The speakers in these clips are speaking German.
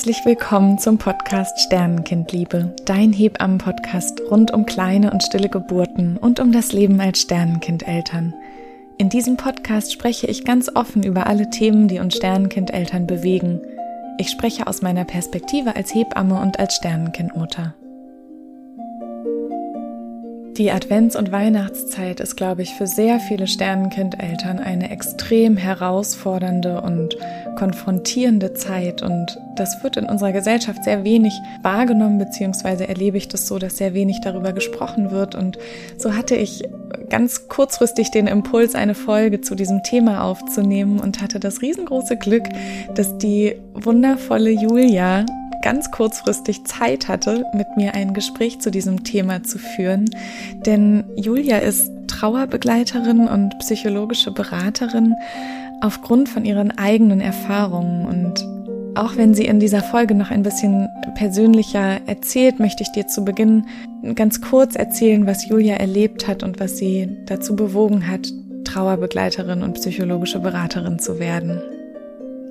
Herzlich willkommen zum Podcast Sternenkindliebe, dein Hebammen-Podcast rund um kleine und stille Geburten und um das Leben als Sternenkindeltern. In diesem Podcast spreche ich ganz offen über alle Themen, die uns Sternenkindeltern bewegen. Ich spreche aus meiner Perspektive als Hebamme und als Sternenkindmutter. Die Advents- und Weihnachtszeit ist, glaube ich, für sehr viele Sternenkindeltern eine extrem herausfordernde und konfrontierende Zeit. Und das wird in unserer Gesellschaft sehr wenig wahrgenommen, beziehungsweise erlebe ich das so, dass sehr wenig darüber gesprochen wird. Und so hatte ich ganz kurzfristig den Impuls, eine Folge zu diesem Thema aufzunehmen und hatte das riesengroße Glück, dass die wundervolle Julia ganz kurzfristig Zeit hatte, mit mir ein Gespräch zu diesem Thema zu führen. Denn Julia ist Trauerbegleiterin und psychologische Beraterin aufgrund von ihren eigenen Erfahrungen. Und auch wenn sie in dieser Folge noch ein bisschen persönlicher erzählt, möchte ich dir zu Beginn ganz kurz erzählen, was Julia erlebt hat und was sie dazu bewogen hat, Trauerbegleiterin und psychologische Beraterin zu werden.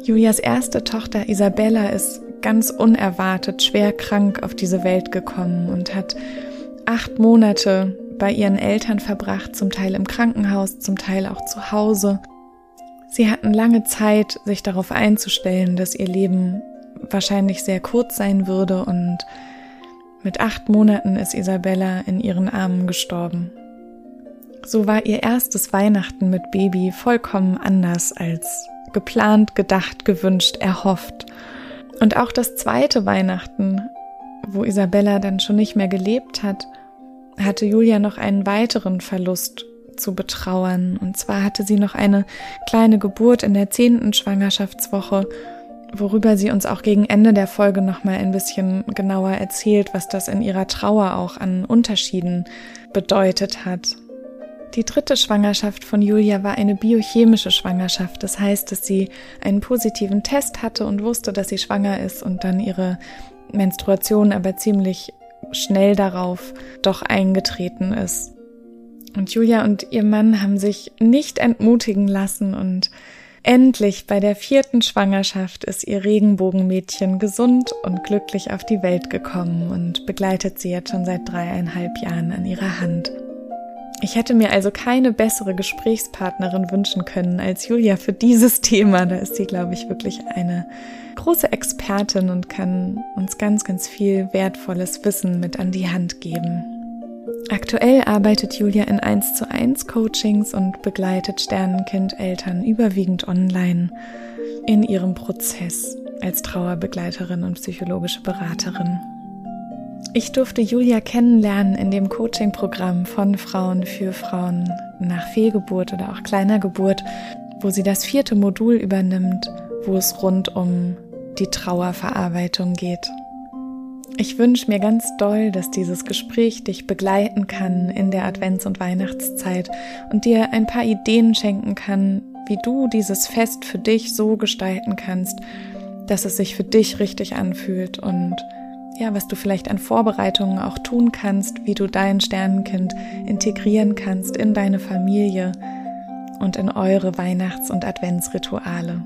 Julias erste Tochter Isabella ist ganz unerwartet schwer krank auf diese Welt gekommen und hat acht Monate bei ihren Eltern verbracht, zum Teil im Krankenhaus, zum Teil auch zu Hause. Sie hatten lange Zeit, sich darauf einzustellen, dass ihr Leben wahrscheinlich sehr kurz sein würde und mit acht Monaten ist Isabella in ihren Armen gestorben. So war ihr erstes Weihnachten mit Baby vollkommen anders als geplant, gedacht, gewünscht, erhofft. Und auch das zweite Weihnachten, wo Isabella dann schon nicht mehr gelebt hat, hatte Julia noch einen weiteren Verlust zu betrauern. Und zwar hatte sie noch eine kleine Geburt in der zehnten Schwangerschaftswoche, worüber sie uns auch gegen Ende der Folge nochmal ein bisschen genauer erzählt, was das in ihrer Trauer auch an Unterschieden bedeutet hat. Die dritte Schwangerschaft von Julia war eine biochemische Schwangerschaft. Das heißt, dass sie einen positiven Test hatte und wusste, dass sie schwanger ist und dann ihre Menstruation aber ziemlich schnell darauf doch eingetreten ist. Und Julia und ihr Mann haben sich nicht entmutigen lassen und endlich bei der vierten Schwangerschaft ist ihr Regenbogenmädchen gesund und glücklich auf die Welt gekommen und begleitet sie jetzt schon seit dreieinhalb Jahren an ihrer Hand. Ich hätte mir also keine bessere Gesprächspartnerin wünschen können als Julia für dieses Thema. Da ist sie, glaube ich, wirklich eine große Expertin und kann uns ganz, ganz viel wertvolles Wissen mit an die Hand geben. Aktuell arbeitet Julia in 1 zu 1 Coachings und begleitet Sternenkind-Eltern überwiegend online in ihrem Prozess als Trauerbegleiterin und psychologische Beraterin. Ich durfte Julia kennenlernen in dem Coaching-Programm von Frauen für Frauen nach Fehlgeburt oder auch kleiner Geburt, wo sie das vierte Modul übernimmt, wo es rund um die Trauerverarbeitung geht. Ich wünsche mir ganz doll, dass dieses Gespräch dich begleiten kann in der Advents- und Weihnachtszeit und dir ein paar Ideen schenken kann, wie du dieses Fest für dich so gestalten kannst, dass es sich für dich richtig anfühlt und ja, was du vielleicht an Vorbereitungen auch tun kannst, wie du dein Sternenkind integrieren kannst in deine Familie und in eure Weihnachts- und Adventsrituale.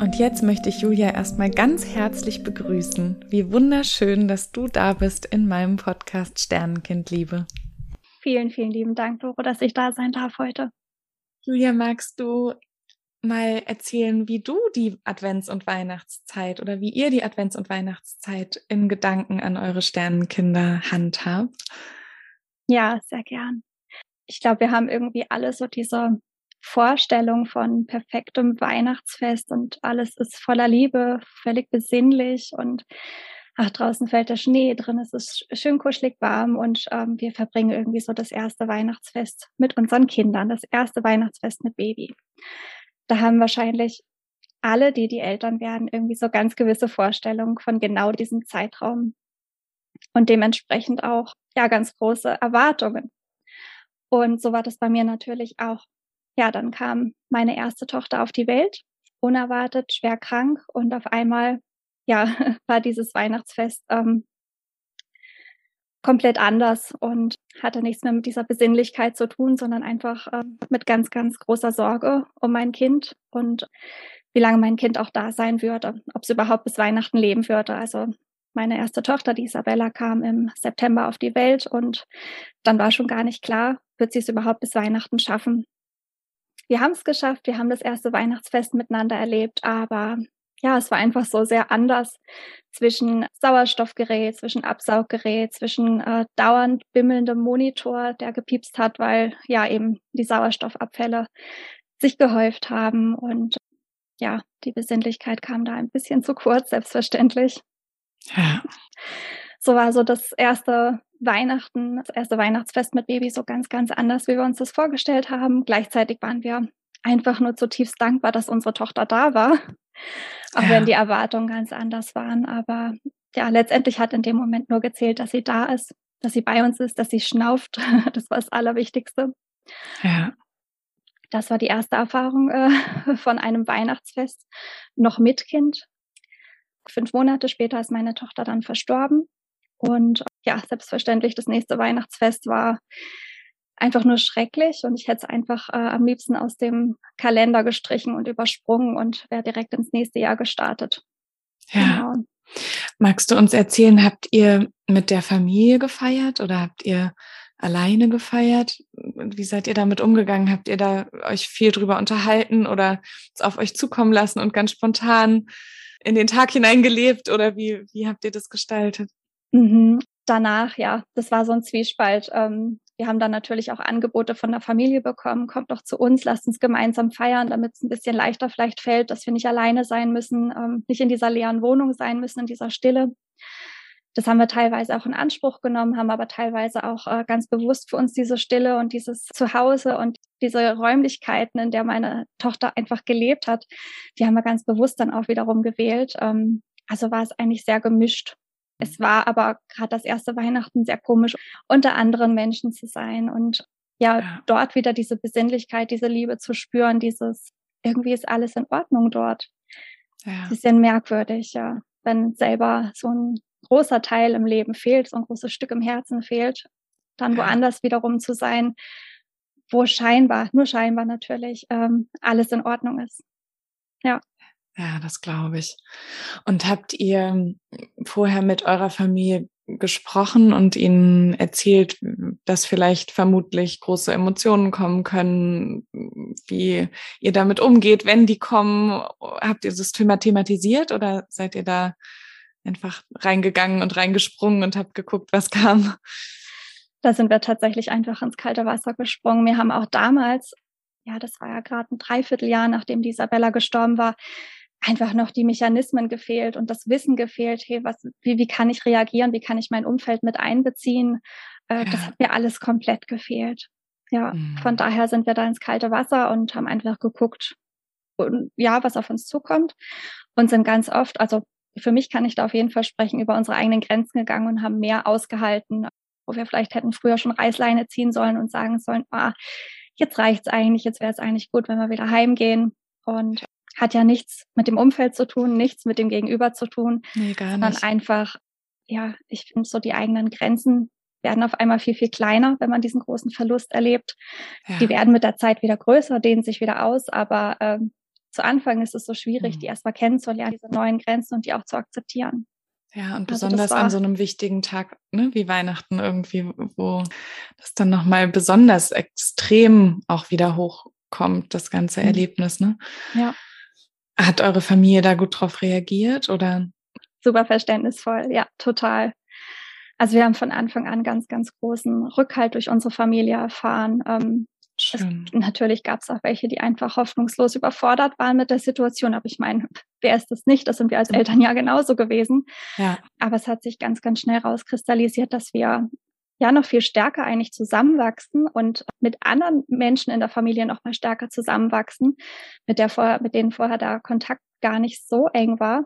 Und jetzt möchte ich Julia erstmal ganz herzlich begrüßen. Wie wunderschön, dass du da bist in meinem Podcast Sternenkindliebe. Vielen, vielen lieben Dank, Doro, dass ich da sein darf heute. Julia, magst du mal erzählen, wie du die Advents- und Weihnachtszeit oder wie ihr die Advents- und Weihnachtszeit in Gedanken an eure Sternenkinder handhabt? Ja, sehr gern. Ich glaube, wir haben irgendwie alle so diese Vorstellung von perfektem Weihnachtsfest und alles ist voller Liebe, völlig besinnlich und ach, draußen fällt der Schnee, drin es ist schön kuschelig warm und ähm, wir verbringen irgendwie so das erste Weihnachtsfest mit unseren Kindern, das erste Weihnachtsfest mit Baby da haben wahrscheinlich alle, die die Eltern werden, irgendwie so ganz gewisse Vorstellungen von genau diesem Zeitraum und dementsprechend auch ja ganz große Erwartungen. Und so war das bei mir natürlich auch. Ja, dann kam meine erste Tochter auf die Welt, unerwartet, schwer krank und auf einmal ja war dieses Weihnachtsfest ähm, komplett anders und hatte nichts mehr mit dieser Besinnlichkeit zu tun, sondern einfach äh, mit ganz, ganz großer Sorge um mein Kind. Und wie lange mein Kind auch da sein würde, ob es überhaupt bis Weihnachten leben würde. Also meine erste Tochter, die Isabella, kam im September auf die Welt und dann war schon gar nicht klar, wird sie es überhaupt bis Weihnachten schaffen. Wir haben es geschafft, wir haben das erste Weihnachtsfest miteinander erlebt, aber ja, es war einfach so sehr anders zwischen Sauerstoffgerät, zwischen Absauggerät, zwischen äh, dauernd bimmelndem Monitor, der gepiepst hat, weil ja eben die Sauerstoffabfälle sich gehäuft haben und ja, die Besinnlichkeit kam da ein bisschen zu kurz, selbstverständlich. Ja. So war so das erste Weihnachten, das erste Weihnachtsfest mit Baby so ganz, ganz anders, wie wir uns das vorgestellt haben. Gleichzeitig waren wir einfach nur zutiefst dankbar, dass unsere Tochter da war. Auch ja. wenn die Erwartungen ganz anders waren. Aber ja, letztendlich hat in dem Moment nur gezählt, dass sie da ist, dass sie bei uns ist, dass sie schnauft. Das war das Allerwichtigste. Ja. Das war die erste Erfahrung äh, von einem Weihnachtsfest, noch mit Kind. Fünf Monate später ist meine Tochter dann verstorben. Und ja, selbstverständlich, das nächste Weihnachtsfest war einfach nur schrecklich und ich hätte es einfach äh, am liebsten aus dem Kalender gestrichen und übersprungen und wäre direkt ins nächste Jahr gestartet. Ja. Genau. Magst du uns erzählen, habt ihr mit der Familie gefeiert oder habt ihr alleine gefeiert? Wie seid ihr damit umgegangen? Habt ihr da euch viel drüber unterhalten oder es auf euch zukommen lassen und ganz spontan in den Tag hineingelebt oder wie, wie habt ihr das gestaltet? Mhm. Danach, ja, das war so ein Zwiespalt. Ähm, wir haben dann natürlich auch Angebote von der Familie bekommen, kommt doch zu uns, lasst uns gemeinsam feiern, damit es ein bisschen leichter vielleicht fällt, dass wir nicht alleine sein müssen, ähm, nicht in dieser leeren Wohnung sein müssen, in dieser Stille. Das haben wir teilweise auch in Anspruch genommen, haben aber teilweise auch äh, ganz bewusst für uns diese Stille und dieses Zuhause und diese Räumlichkeiten, in der meine Tochter einfach gelebt hat, die haben wir ganz bewusst dann auch wiederum gewählt. Ähm, also war es eigentlich sehr gemischt. Es war aber gerade das erste Weihnachten sehr komisch, unter anderen Menschen zu sein und ja, ja, dort wieder diese Besinnlichkeit, diese Liebe zu spüren, dieses irgendwie ist alles in Ordnung dort. Ja. Bisschen merkwürdig, ja, wenn selber so ein großer Teil im Leben fehlt, so ein großes Stück im Herzen fehlt, dann woanders wiederum zu sein, wo scheinbar, nur scheinbar natürlich, ähm, alles in Ordnung ist. Ja. Ja, das glaube ich. Und habt ihr vorher mit eurer Familie gesprochen und ihnen erzählt, dass vielleicht vermutlich große Emotionen kommen können, wie ihr damit umgeht, wenn die kommen? Habt ihr das Thema thematisiert oder seid ihr da einfach reingegangen und reingesprungen und habt geguckt, was kam? Da sind wir tatsächlich einfach ins kalte Wasser gesprungen. Wir haben auch damals, ja, das war ja gerade ein Dreivierteljahr, nachdem die Isabella gestorben war, einfach noch die Mechanismen gefehlt und das Wissen gefehlt, hey, was, wie, wie kann ich reagieren, wie kann ich mein Umfeld mit einbeziehen? Äh, ja. Das hat mir alles komplett gefehlt. Ja, mhm. von daher sind wir da ins kalte Wasser und haben einfach geguckt, und, ja, was auf uns zukommt und sind ganz oft, also für mich kann ich da auf jeden Fall sprechen, über unsere eigenen Grenzen gegangen und haben mehr ausgehalten, wo wir vielleicht hätten früher schon Reißleine ziehen sollen und sagen sollen, ah, jetzt reicht's eigentlich, jetzt wäre es eigentlich gut, wenn wir wieder heimgehen. Und hat ja nichts mit dem Umfeld zu tun, nichts mit dem Gegenüber zu tun, nee, gar sondern einfach, ja, ich finde so die eigenen Grenzen werden auf einmal viel, viel kleiner, wenn man diesen großen Verlust erlebt. Ja. Die werden mit der Zeit wieder größer, dehnen sich wieder aus, aber ähm, zu Anfang ist es so schwierig, mhm. die erstmal kennenzulernen, diese neuen Grenzen und die auch zu akzeptieren. Ja, und also besonders an so einem wichtigen Tag ne, wie Weihnachten irgendwie, wo das dann nochmal besonders extrem auch wieder hochkommt, das ganze mhm. Erlebnis. Ne? Ja. Hat eure Familie da gut drauf reagiert oder? Super verständnisvoll, ja, total. Also wir haben von Anfang an ganz, ganz großen Rückhalt durch unsere Familie erfahren. Ähm, es, natürlich gab es auch welche, die einfach hoffnungslos überfordert waren mit der Situation. Aber ich meine, wer ist das nicht? Das sind wir als Eltern ja genauso gewesen. Ja. Aber es hat sich ganz, ganz schnell rauskristallisiert, dass wir ja noch viel stärker eigentlich zusammenwachsen und mit anderen Menschen in der Familie noch mal stärker zusammenwachsen, mit der vorher, mit denen vorher der Kontakt gar nicht so eng war.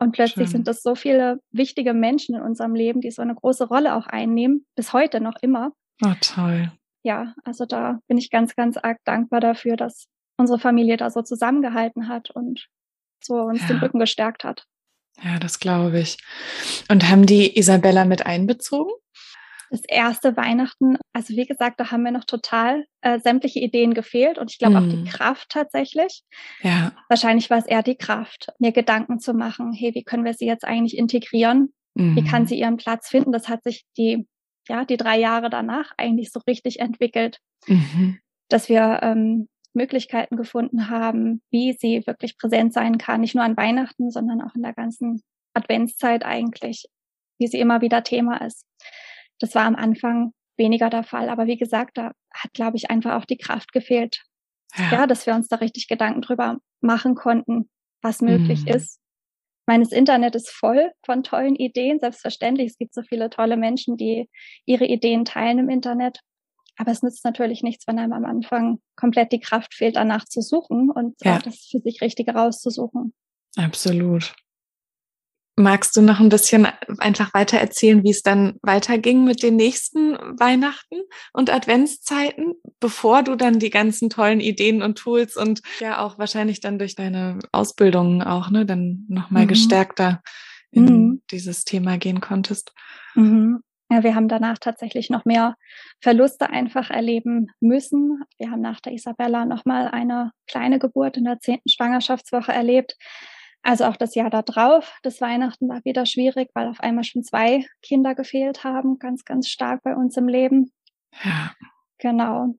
Und plötzlich Schön. sind das so viele wichtige Menschen in unserem Leben, die so eine große Rolle auch einnehmen, bis heute noch immer. Oh, toll ja, also da bin ich ganz, ganz arg dankbar dafür, dass unsere Familie da so zusammengehalten hat und so uns ja. den Rücken gestärkt hat. Ja, das glaube ich. Und haben die Isabella mit einbezogen? Das erste Weihnachten, also wie gesagt, da haben mir noch total äh, sämtliche Ideen gefehlt und ich glaube mm. auch die hm. Kraft tatsächlich. Ja. Wahrscheinlich war es eher die Kraft, mir Gedanken zu machen, hey, wie können wir sie jetzt eigentlich integrieren? Mm. Wie kann hm. sie ihren Platz finden? Das hat sich die, ja, die drei Jahre danach eigentlich so richtig entwickelt, mhm. dass wir ähm, Möglichkeiten gefunden haben, wie sie wirklich präsent sein kann, nicht nur an Weihnachten, sondern auch in der ganzen Adventszeit eigentlich, wie sie immer wieder Thema ist. Das war am Anfang weniger der Fall. Aber wie gesagt, da hat, glaube ich, einfach auch die Kraft gefehlt. Ja. ja, dass wir uns da richtig Gedanken drüber machen konnten, was möglich mhm. ist. Meines Internet ist voll von tollen Ideen. Selbstverständlich, es gibt so viele tolle Menschen, die ihre Ideen teilen im Internet. Aber es nützt natürlich nichts, wenn einem am Anfang komplett die Kraft fehlt, danach zu suchen und ja. das für sich Richtige rauszusuchen. Absolut. Magst du noch ein bisschen einfach weiter erzählen, wie es dann weiterging mit den nächsten Weihnachten und Adventszeiten, bevor du dann die ganzen tollen Ideen und Tools und ja auch wahrscheinlich dann durch deine Ausbildung auch, ne, dann nochmal mhm. gestärkter in mhm. dieses Thema gehen konntest? Mhm. Ja, wir haben danach tatsächlich noch mehr Verluste einfach erleben müssen. Wir haben nach der Isabella nochmal eine kleine Geburt in der zehnten Schwangerschaftswoche erlebt also auch das Jahr darauf, das Weihnachten war wieder schwierig, weil auf einmal schon zwei Kinder gefehlt haben, ganz, ganz stark bei uns im Leben. Ja. Genau.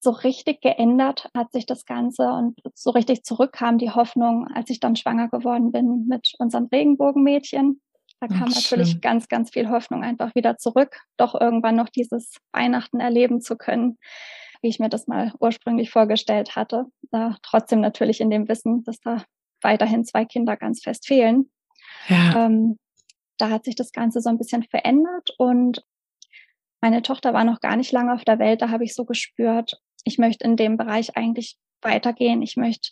So richtig geändert hat sich das Ganze und so richtig zurückkam die Hoffnung, als ich dann schwanger geworden bin mit unserem Regenbogenmädchen. Da kam Ach, natürlich ganz, ganz viel Hoffnung einfach wieder zurück, doch irgendwann noch dieses Weihnachten erleben zu können, wie ich mir das mal ursprünglich vorgestellt hatte. Da trotzdem natürlich in dem Wissen, dass da weiterhin zwei Kinder ganz fest fehlen. Ja. Ähm, da hat sich das Ganze so ein bisschen verändert und meine Tochter war noch gar nicht lange auf der Welt. Da habe ich so gespürt, ich möchte in dem Bereich eigentlich weitergehen. Ich möchte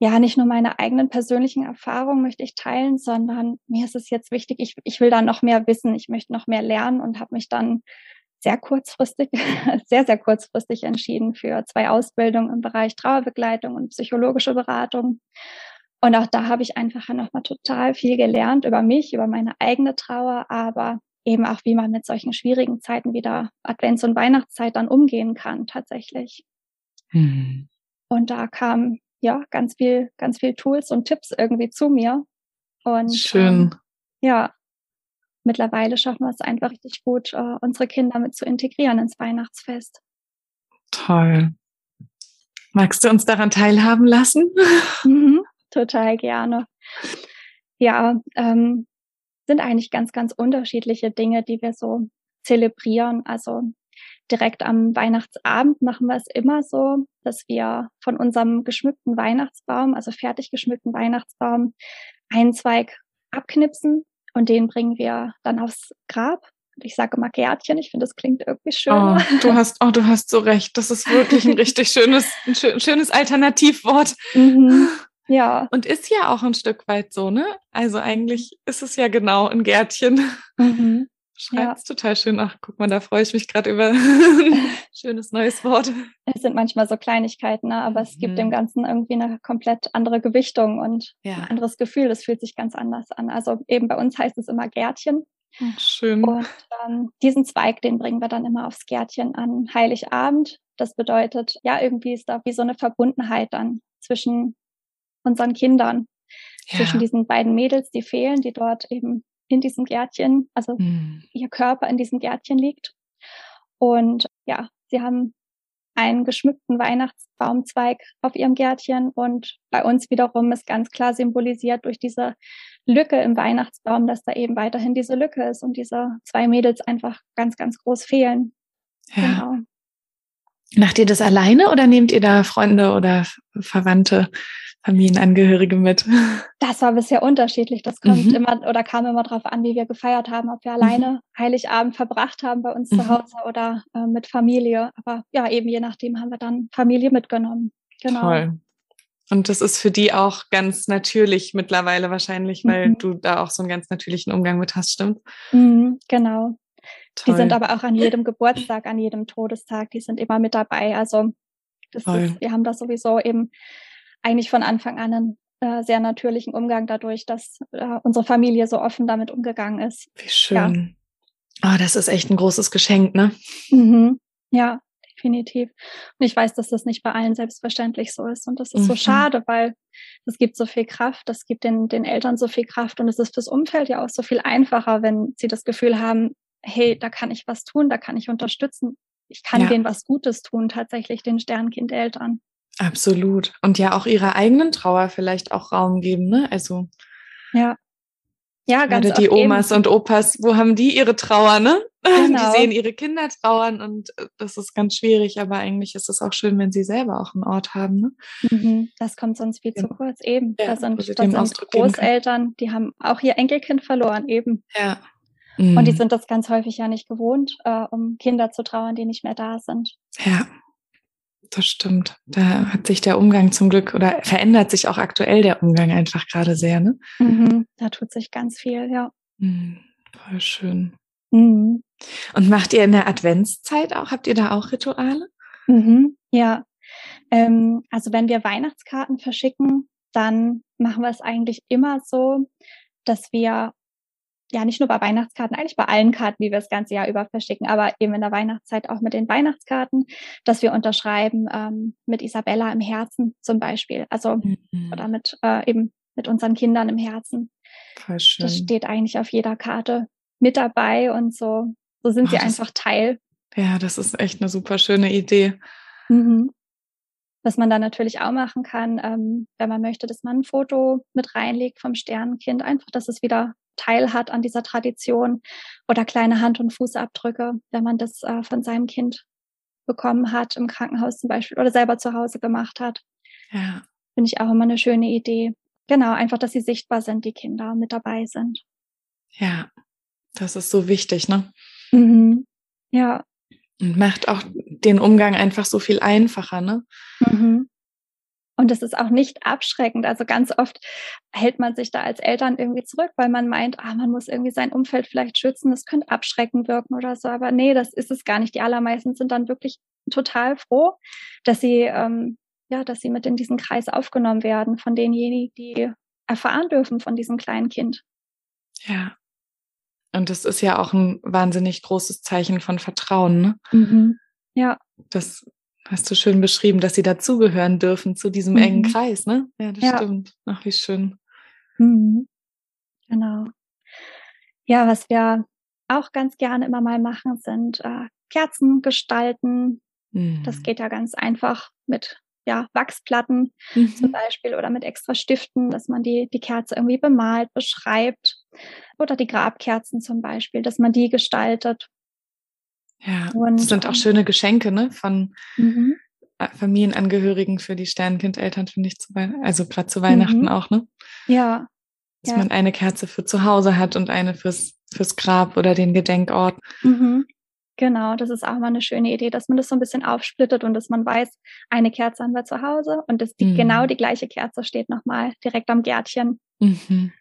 ja nicht nur meine eigenen persönlichen Erfahrungen möchte ich teilen, sondern mir ist es jetzt wichtig, ich, ich will da noch mehr wissen, ich möchte noch mehr lernen und habe mich dann sehr kurzfristig, sehr, sehr kurzfristig entschieden für zwei Ausbildungen im Bereich Trauerbegleitung und psychologische Beratung. Und auch da habe ich einfach nochmal total viel gelernt über mich, über meine eigene Trauer, aber eben auch, wie man mit solchen schwierigen Zeiten wie der Advents- und Weihnachtszeit dann umgehen kann, tatsächlich. Mhm. Und da kam ja ganz viel, ganz viel Tools und Tipps irgendwie zu mir. Und schön. Ähm, ja, mittlerweile schaffen wir es einfach richtig gut, äh, unsere Kinder mit zu integrieren ins Weihnachtsfest. Toll. Magst du uns daran teilhaben lassen? Mhm, total gerne. Ja, ähm, sind eigentlich ganz, ganz unterschiedliche Dinge, die wir so zelebrieren. Also direkt am Weihnachtsabend machen wir es immer so, dass wir von unserem geschmückten Weihnachtsbaum, also fertig geschmückten Weihnachtsbaum, einen Zweig abknipsen und den bringen wir dann aufs Grab. Ich sage immer Gärtchen, ich finde, das klingt irgendwie schön. Oh, du hast, oh, du hast so recht. Das ist wirklich ein richtig schönes, ein schönes Alternativwort. Mhm. Ja. Und ist ja auch ein Stück weit so, ne? Also eigentlich ist es ja genau ein Gärtchen. Mhm. Schreibt's ja. total schön. Ach, guck mal, da freue ich mich gerade über ein schönes neues Wort. Es sind manchmal so Kleinigkeiten, ne? aber es gibt dem mhm. Ganzen irgendwie eine komplett andere Gewichtung und ja. ein anderes Gefühl. Das fühlt sich ganz anders an. Also eben bei uns heißt es immer Gärtchen. Schön. Und ähm, diesen Zweig, den bringen wir dann immer aufs Gärtchen an Heiligabend. Das bedeutet, ja, irgendwie ist da wie so eine Verbundenheit dann zwischen unseren Kindern, ja. zwischen diesen beiden Mädels, die fehlen, die dort eben in diesem Gärtchen, also mhm. ihr Körper in diesem Gärtchen liegt. Und ja, sie haben einen geschmückten Weihnachtsbaumzweig auf ihrem Gärtchen und bei uns wiederum ist ganz klar symbolisiert durch diese Lücke im Weihnachtsbaum, dass da eben weiterhin diese Lücke ist und diese zwei Mädels einfach ganz, ganz groß fehlen. Ja. Genau. Macht ihr das alleine oder nehmt ihr da Freunde oder Verwandte Familienangehörige mit? Das war bisher unterschiedlich. Das kommt mhm. immer oder kam immer darauf an, wie wir gefeiert haben, ob wir mhm. alleine. Heiligabend verbracht haben bei uns mhm. zu Hause oder äh, mit Familie. Aber ja, eben je nachdem haben wir dann Familie mitgenommen. Genau. Toll. Und das ist für die auch ganz natürlich mittlerweile wahrscheinlich, weil mhm. du da auch so einen ganz natürlichen Umgang mit hast, stimmt? Mhm, genau. Toll. Die sind aber auch an jedem Geburtstag, an jedem Todestag, die sind immer mit dabei. Also ist, wir haben das sowieso eben eigentlich von Anfang an einen äh, sehr natürlichen Umgang dadurch, dass äh, unsere Familie so offen damit umgegangen ist. Wie schön. Oh, das ist echt ein großes Geschenk, ne? Mhm. Ja, definitiv. Und ich weiß, dass das nicht bei allen selbstverständlich so ist. Und das ist mhm. so schade, weil es gibt so viel Kraft, das gibt den, den Eltern so viel Kraft und es ist fürs Umfeld ja auch so viel einfacher, wenn sie das Gefühl haben, hey, da kann ich was tun, da kann ich unterstützen. Ich kann ja. denen was Gutes tun, tatsächlich den Sternkind-Eltern. Absolut. Und ja auch ihrer eigenen Trauer vielleicht auch Raum geben, ne? Also. Ja. Ja, ganz Gerade die Omas eben. und Opas, wo haben die ihre Trauer, ne? Genau. Die sehen ihre Kinder trauern und äh, das ist ganz schwierig, aber eigentlich ist es auch schön, wenn sie selber auch einen Ort haben. Ne? Mhm, das kommt sonst viel ja. zu kurz, eben. Ja, das sind, das sind Großeltern, die haben auch ihr Enkelkind verloren, eben. Ja. Mhm. Und die mhm. sind das ganz häufig ja nicht gewohnt, äh, um Kinder zu trauern, die nicht mehr da sind. Ja, das stimmt. Da hat sich der Umgang zum Glück oder verändert sich auch aktuell der Umgang einfach gerade sehr, ne? Mhm, da tut sich ganz viel, ja. Mhm, voll schön. Mhm. Und macht ihr in der Adventszeit auch, habt ihr da auch Rituale? Mhm, ja. Ähm, also wenn wir Weihnachtskarten verschicken, dann machen wir es eigentlich immer so, dass wir ja nicht nur bei Weihnachtskarten, eigentlich bei allen Karten, die wir das ganze Jahr über verschicken, aber eben in der Weihnachtszeit auch mit den Weihnachtskarten, dass wir unterschreiben ähm, mit Isabella im Herzen zum Beispiel. Also mhm. oder mit äh, eben mit unseren Kindern im Herzen. Voll schön. Das steht eigentlich auf jeder Karte mit dabei und so. So sind oh, sie einfach Teil. Ja, das ist echt eine super schöne Idee. Mhm. Was man dann natürlich auch machen kann, ähm, wenn man möchte, dass man ein Foto mit reinlegt vom Sternenkind, einfach, dass es wieder Teil hat an dieser Tradition oder kleine Hand- und Fußabdrücke, wenn man das äh, von seinem Kind bekommen hat, im Krankenhaus zum Beispiel oder selber zu Hause gemacht hat. Ja. Finde ich auch immer eine schöne Idee. Genau, einfach, dass sie sichtbar sind, die Kinder mit dabei sind. Ja, das ist so wichtig, ne? Mhm. Ja. Und macht auch den Umgang einfach so viel einfacher, ne? Mhm. Und es ist auch nicht abschreckend. Also ganz oft hält man sich da als Eltern irgendwie zurück, weil man meint, ah, man muss irgendwie sein Umfeld vielleicht schützen, das könnte abschreckend wirken oder so. Aber nee, das ist es gar nicht. Die allermeisten sind dann wirklich total froh, dass sie, ähm, ja, dass sie mit in diesen Kreis aufgenommen werden von denjenigen, die erfahren dürfen von diesem kleinen Kind. Ja. Und das ist ja auch ein wahnsinnig großes Zeichen von Vertrauen, ne? Mhm. Ja. Das Hast du schön beschrieben, dass sie dazugehören dürfen zu diesem mhm. engen Kreis, ne? Ja, das ja. stimmt. Ach, wie schön. Mhm. Genau. Ja, was wir auch ganz gerne immer mal machen, sind äh, Kerzen gestalten. Mhm. Das geht ja ganz einfach mit ja, Wachsplatten mhm. zum Beispiel oder mit extra Stiften, dass man die, die Kerze irgendwie bemalt, beschreibt. Oder die Grabkerzen zum Beispiel, dass man die gestaltet. Ja, und, das sind auch schöne Geschenke, ne? Von mhm. Familienangehörigen für die Sternkindeltern, finde ich, zu Weihnachten, also gerade zu Weihnachten mhm. auch, ne? Ja. Dass ja. man eine Kerze für zu Hause hat und eine fürs, fürs Grab oder den Gedenkort. Mhm. Genau, das ist auch mal eine schöne Idee, dass man das so ein bisschen aufsplittet und dass man weiß, eine Kerze haben wir zu Hause und dass die, genau mhm. die gleiche Kerze steht nochmal direkt am Gärtchen. Mhm.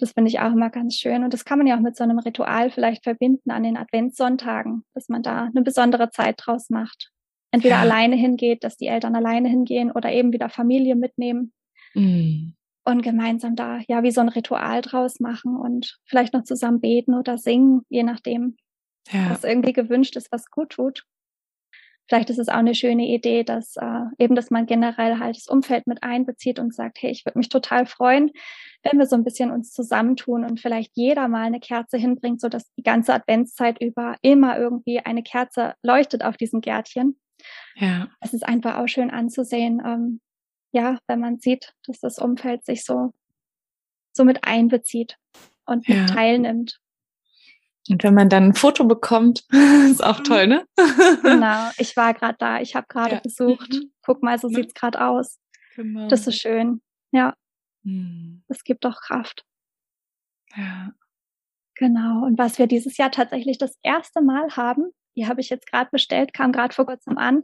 Das finde ich auch immer ganz schön. Und das kann man ja auch mit so einem Ritual vielleicht verbinden an den Adventssonntagen, dass man da eine besondere Zeit draus macht. Entweder ja. alleine hingeht, dass die Eltern alleine hingehen oder eben wieder Familie mitnehmen. Mhm. Und gemeinsam da ja wie so ein Ritual draus machen und vielleicht noch zusammen beten oder singen, je nachdem, ja. was irgendwie gewünscht ist, was gut tut. Vielleicht ist es auch eine schöne Idee, dass äh, eben, dass man generell halt das Umfeld mit einbezieht und sagt, hey, ich würde mich total freuen, wenn wir so ein bisschen uns zusammentun und vielleicht jeder mal eine Kerze hinbringt, so dass die ganze Adventszeit über immer irgendwie eine Kerze leuchtet auf diesem Gärtchen. Ja. Es ist einfach auch schön anzusehen, ähm, ja, wenn man sieht, dass das Umfeld sich so, so mit einbezieht und mit ja. teilnimmt. Und wenn man dann ein Foto bekommt, ist auch toll, ne? genau, ich war gerade da, ich habe gerade ja. besucht. Mhm. Guck mal, so mhm. sieht's gerade aus. Genau. Das ist schön. Ja. Das gibt doch Kraft. Ja. Genau. Und was wir dieses Jahr tatsächlich das erste Mal haben, die habe ich jetzt gerade bestellt, kam gerade vor kurzem an,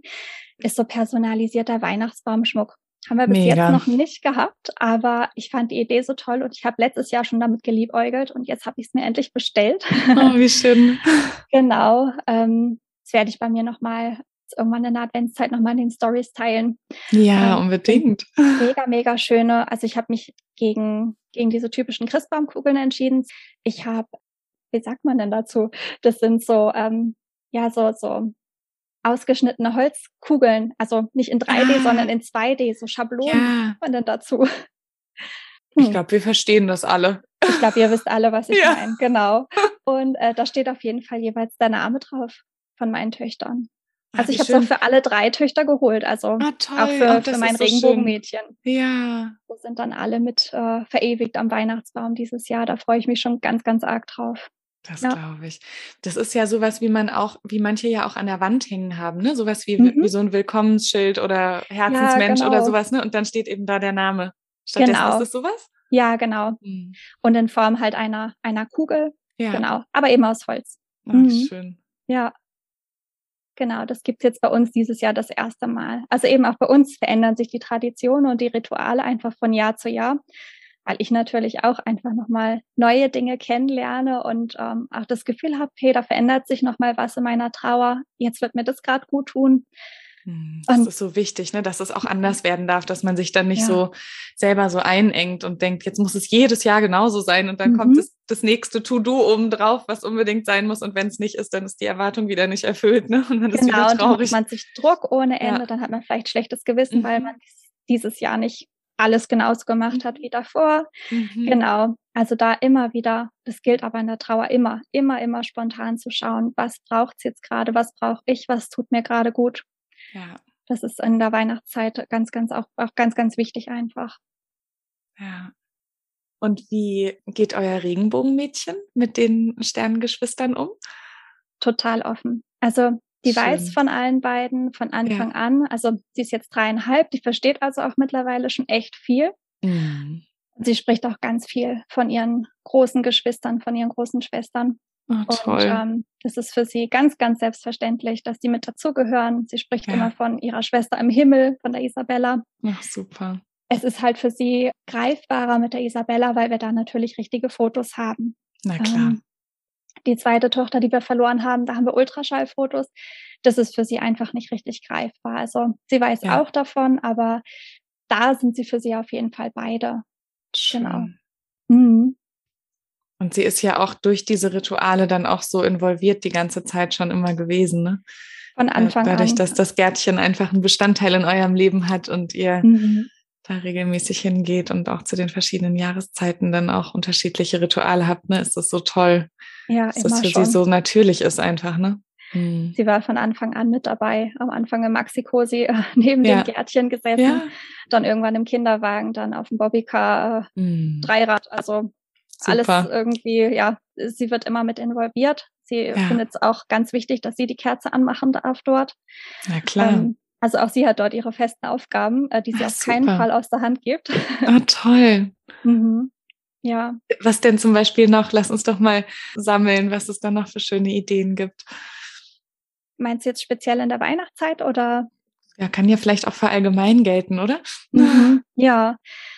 ist so personalisierter Weihnachtsbaumschmuck. Haben wir bis Mega. jetzt noch nicht gehabt, aber ich fand die Idee so toll und ich habe letztes Jahr schon damit geliebäugelt und jetzt habe ich es mir endlich bestellt. Oh, wie schön. genau. Ähm, das werde ich bei mir nochmal irgendwann in der Adventszeit nochmal in den Stories teilen. Ja, ähm, unbedingt. Mega, mega schöne. Also ich habe mich gegen, gegen diese typischen Christbaumkugeln entschieden. Ich habe wie sagt man denn dazu? Das sind so, ähm, ja, so, so ausgeschnittene Holzkugeln, also nicht in 3D, ah. sondern in 2D, so Schablonen, ja. denn dazu? Hm. Ich glaube, wir verstehen das alle. Ich glaube, ihr wisst alle, was ich ja. meine, genau. Und äh, da steht auf jeden Fall jeweils der Name drauf von meinen Töchtern. Also ich habe es auch für alle drei Töchter geholt, also ah, auch für, für mein so Regenbogenmädchen. Ja. So sind dann alle mit äh, verewigt am Weihnachtsbaum dieses Jahr. Da freue ich mich schon ganz, ganz arg drauf. Das ja. glaube ich. Das ist ja sowas, wie man auch, wie manche ja auch an der Wand hängen haben, ne? Sowas wie, mhm. wie so ein Willkommensschild oder Herzensmensch ja, genau. oder sowas, ne? Und dann steht eben da der Name. Stattdessen genau. ist das sowas? Ja, genau. Mhm. Und in Form halt einer, einer Kugel. Ja. Genau. Aber eben aus Holz. Ach, mhm. schön. Ja. Genau, das gibt's jetzt bei uns dieses Jahr das erste Mal. Also eben auch bei uns verändern sich die Traditionen und die Rituale einfach von Jahr zu Jahr, weil ich natürlich auch einfach nochmal neue Dinge kennenlerne und ähm, auch das Gefühl habe, hey, da verändert sich nochmal was in meiner Trauer. Jetzt wird mir das gerade gut tun. Hm, das und, ist so wichtig, ne, dass es auch anders werden darf, dass man sich dann nicht ja. so selber so einengt und denkt, jetzt muss es jedes Jahr genauso sein und dann mhm. kommt das, das nächste To-Do oben drauf, was unbedingt sein muss und wenn es nicht ist, dann ist die Erwartung wieder nicht erfüllt, ne? Und dann genau, ist wieder traurig. Dann hat man sich Druck ohne Ende, ja. dann hat man vielleicht schlechtes Gewissen, mhm. weil man dieses Jahr nicht alles genauso gemacht hat wie davor. Mhm. Genau. Also da immer wieder, das gilt aber in der Trauer immer, immer, immer spontan zu schauen, was braucht's jetzt gerade, was brauche ich, was tut mir gerade gut. Ja. Das ist in der Weihnachtszeit ganz, ganz auch, auch ganz, ganz wichtig einfach. Ja. Und wie geht euer Regenbogenmädchen mit den Sternengeschwistern um? Total offen. Also die Schön. weiß von allen beiden von Anfang ja. an. Also sie ist jetzt dreieinhalb, die versteht also auch mittlerweile schon echt viel. Mhm. Sie spricht auch ganz viel von ihren großen Geschwistern, von ihren großen Schwestern. Oh, toll. Und ähm, das ist für sie ganz, ganz selbstverständlich, dass die mit dazugehören. Sie spricht ja. immer von ihrer Schwester im Himmel, von der Isabella. Ach, super. Es ist halt für sie greifbarer mit der Isabella, weil wir da natürlich richtige Fotos haben. Na klar. Ähm, die zweite Tochter, die wir verloren haben, da haben wir Ultraschallfotos. Das ist für sie einfach nicht richtig greifbar. Also sie weiß ja. auch davon, aber da sind sie für sie auf jeden Fall beide. Schön. Genau. Mhm. Und sie ist ja auch durch diese Rituale dann auch so involviert die ganze Zeit schon immer gewesen, ne? Von Anfang Dadurch, an. Dadurch, dass das Gärtchen einfach einen Bestandteil in eurem Leben hat und ihr mhm. Da regelmäßig hingeht und auch zu den verschiedenen Jahreszeiten dann auch unterschiedliche Rituale habt, ne? Ist das so toll. Ja, dass das für schon. sie so natürlich ist einfach, ne? Mhm. Sie war von Anfang an mit dabei. Am Anfang im Maxi-Cosi äh, neben ja. dem Gärtchen gesessen, ja. dann irgendwann im Kinderwagen, dann auf dem Bobbycar, äh, mhm. Dreirad. Also Super. alles irgendwie, ja, sie wird immer mit involviert. Sie ja. findet es auch ganz wichtig, dass sie die Kerze anmachen darf dort. Na klar. Ähm, also auch sie hat dort ihre festen Aufgaben, äh, die sie Ach, auf super. keinen Fall aus der Hand gibt. Ah, toll. mhm. Ja. Was denn zum Beispiel noch? Lass uns doch mal sammeln, was es da noch für schöne Ideen gibt. Meinst du jetzt speziell in der Weihnachtszeit oder? Ja, kann ja vielleicht auch für allgemein gelten, oder? Mhm. Ja,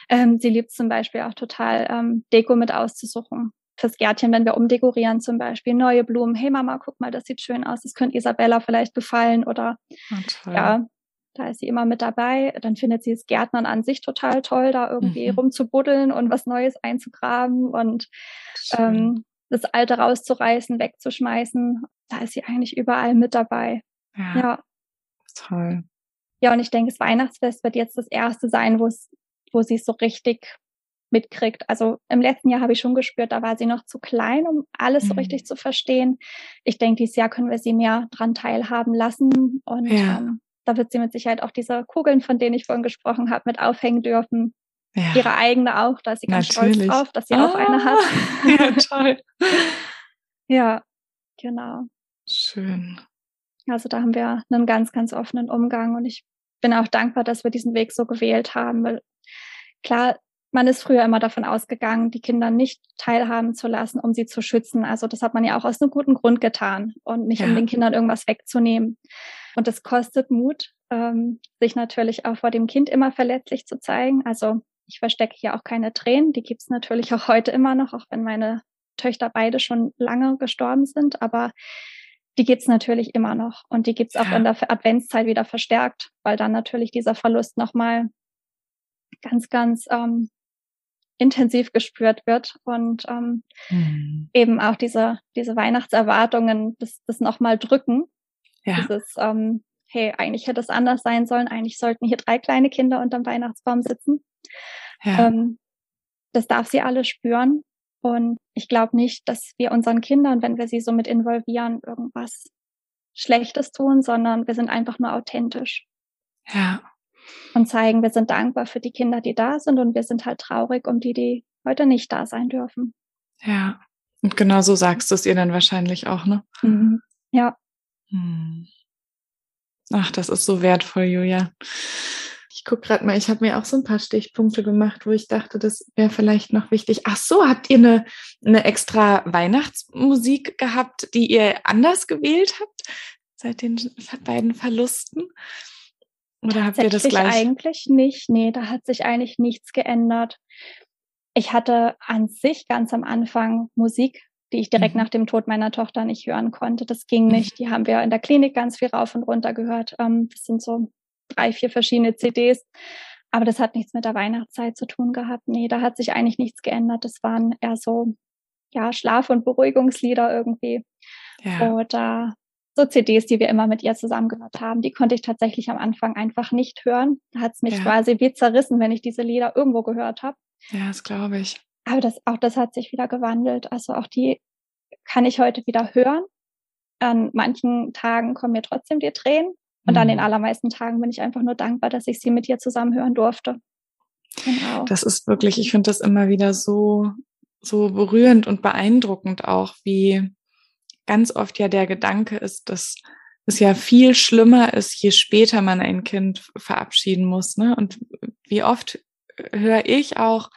ähm, sie liebt zum Beispiel auch total ähm, Deko mit auszusuchen. Fürs Gärtchen, wenn wir umdekorieren zum Beispiel, neue Blumen. Hey Mama, guck mal, das sieht schön aus. Das könnte Isabella vielleicht gefallen oder oh, ja, da ist sie immer mit dabei. Dann findet sie das Gärtnern an sich total toll, da irgendwie mhm. rumzubuddeln und was Neues einzugraben und ähm, das Alte rauszureißen, wegzuschmeißen. Da ist sie eigentlich überall mit dabei. Ja. ja. Toll. Ja, und ich denke, das Weihnachtsfest wird jetzt das erste sein, wo es, wo sie es so richtig mitkriegt. Also im letzten Jahr habe ich schon gespürt, da war sie noch zu klein, um alles mhm. so richtig zu verstehen. Ich denke, dieses Jahr können wir sie mehr dran teilhaben lassen und ja. ähm, da wird sie mit Sicherheit auch diese Kugeln, von denen ich vorhin gesprochen habe, mit aufhängen dürfen. Ja. Ihre eigene auch, da ist sie ganz Natürlich. stolz drauf, dass sie ah, auch eine hat. Ja, toll. ja, genau. Schön. Also da haben wir einen ganz, ganz offenen Umgang und ich bin auch dankbar, dass wir diesen Weg so gewählt haben, weil klar, man ist früher immer davon ausgegangen, die Kinder nicht teilhaben zu lassen, um sie zu schützen. Also das hat man ja auch aus einem guten Grund getan und nicht ja. um den Kindern irgendwas wegzunehmen. Und es kostet Mut, ähm, sich natürlich auch vor dem Kind immer verletzlich zu zeigen. Also ich verstecke hier auch keine Tränen, die gibt's natürlich auch heute immer noch, auch wenn meine Töchter beide schon lange gestorben sind. Aber die gibt's natürlich immer noch und die gibt's auch ja. in der Adventszeit wieder verstärkt, weil dann natürlich dieser Verlust nochmal ganz, ganz ähm, intensiv gespürt wird und ähm, mhm. eben auch diese, diese Weihnachtserwartungen das, das nochmal drücken. Ja. Dieses, ähm, hey, eigentlich hätte es anders sein sollen, eigentlich sollten hier drei kleine Kinder unterm Weihnachtsbaum sitzen. Ja. Ähm, das darf sie alle spüren. Und ich glaube nicht, dass wir unseren Kindern, wenn wir sie so mit involvieren, irgendwas Schlechtes tun, sondern wir sind einfach nur authentisch. Ja. Und zeigen, wir sind dankbar für die Kinder, die da sind und wir sind halt traurig um die, die heute nicht da sein dürfen. Ja. Und genau so sagst du es ihr dann wahrscheinlich auch, ne? Mhm. Ja. Hm. Ach, das ist so wertvoll, Julia. Ich gucke gerade mal, ich habe mir auch so ein paar Stichpunkte gemacht, wo ich dachte, das wäre vielleicht noch wichtig. Ach so, habt ihr eine, eine extra Weihnachtsmusik gehabt, die ihr anders gewählt habt seit den beiden Verlusten? Oder habt ihr das gleich? Eigentlich nicht. Nee, da hat sich eigentlich nichts geändert. Ich hatte an sich ganz am Anfang Musik, die ich direkt mhm. nach dem Tod meiner Tochter nicht hören konnte. Das ging mhm. nicht. Die haben wir in der Klinik ganz viel rauf und runter gehört. Ähm, das sind so drei, vier verschiedene CDs. Aber das hat nichts mit der Weihnachtszeit zu tun gehabt. Nee, da hat sich eigentlich nichts geändert. Das waren eher so, ja, Schlaf- und Beruhigungslieder irgendwie. Ja. Oder so CDs, die wir immer mit ihr zusammen gehört haben, die konnte ich tatsächlich am Anfang einfach nicht hören. Da hat es mich ja. quasi wie zerrissen, wenn ich diese Lieder irgendwo gehört habe. Ja, das glaube ich. Aber das, auch das hat sich wieder gewandelt. Also auch die kann ich heute wieder hören. An manchen Tagen kommen mir trotzdem die Tränen. Und mhm. an den allermeisten Tagen bin ich einfach nur dankbar, dass ich sie mit ihr zusammen hören durfte. Genau. Das ist wirklich, ich finde das immer wieder so, so berührend und beeindruckend auch, wie ganz oft ja der Gedanke ist, dass es ja viel schlimmer ist, je später man ein Kind verabschieden muss. Ne? Und wie oft höre ich auch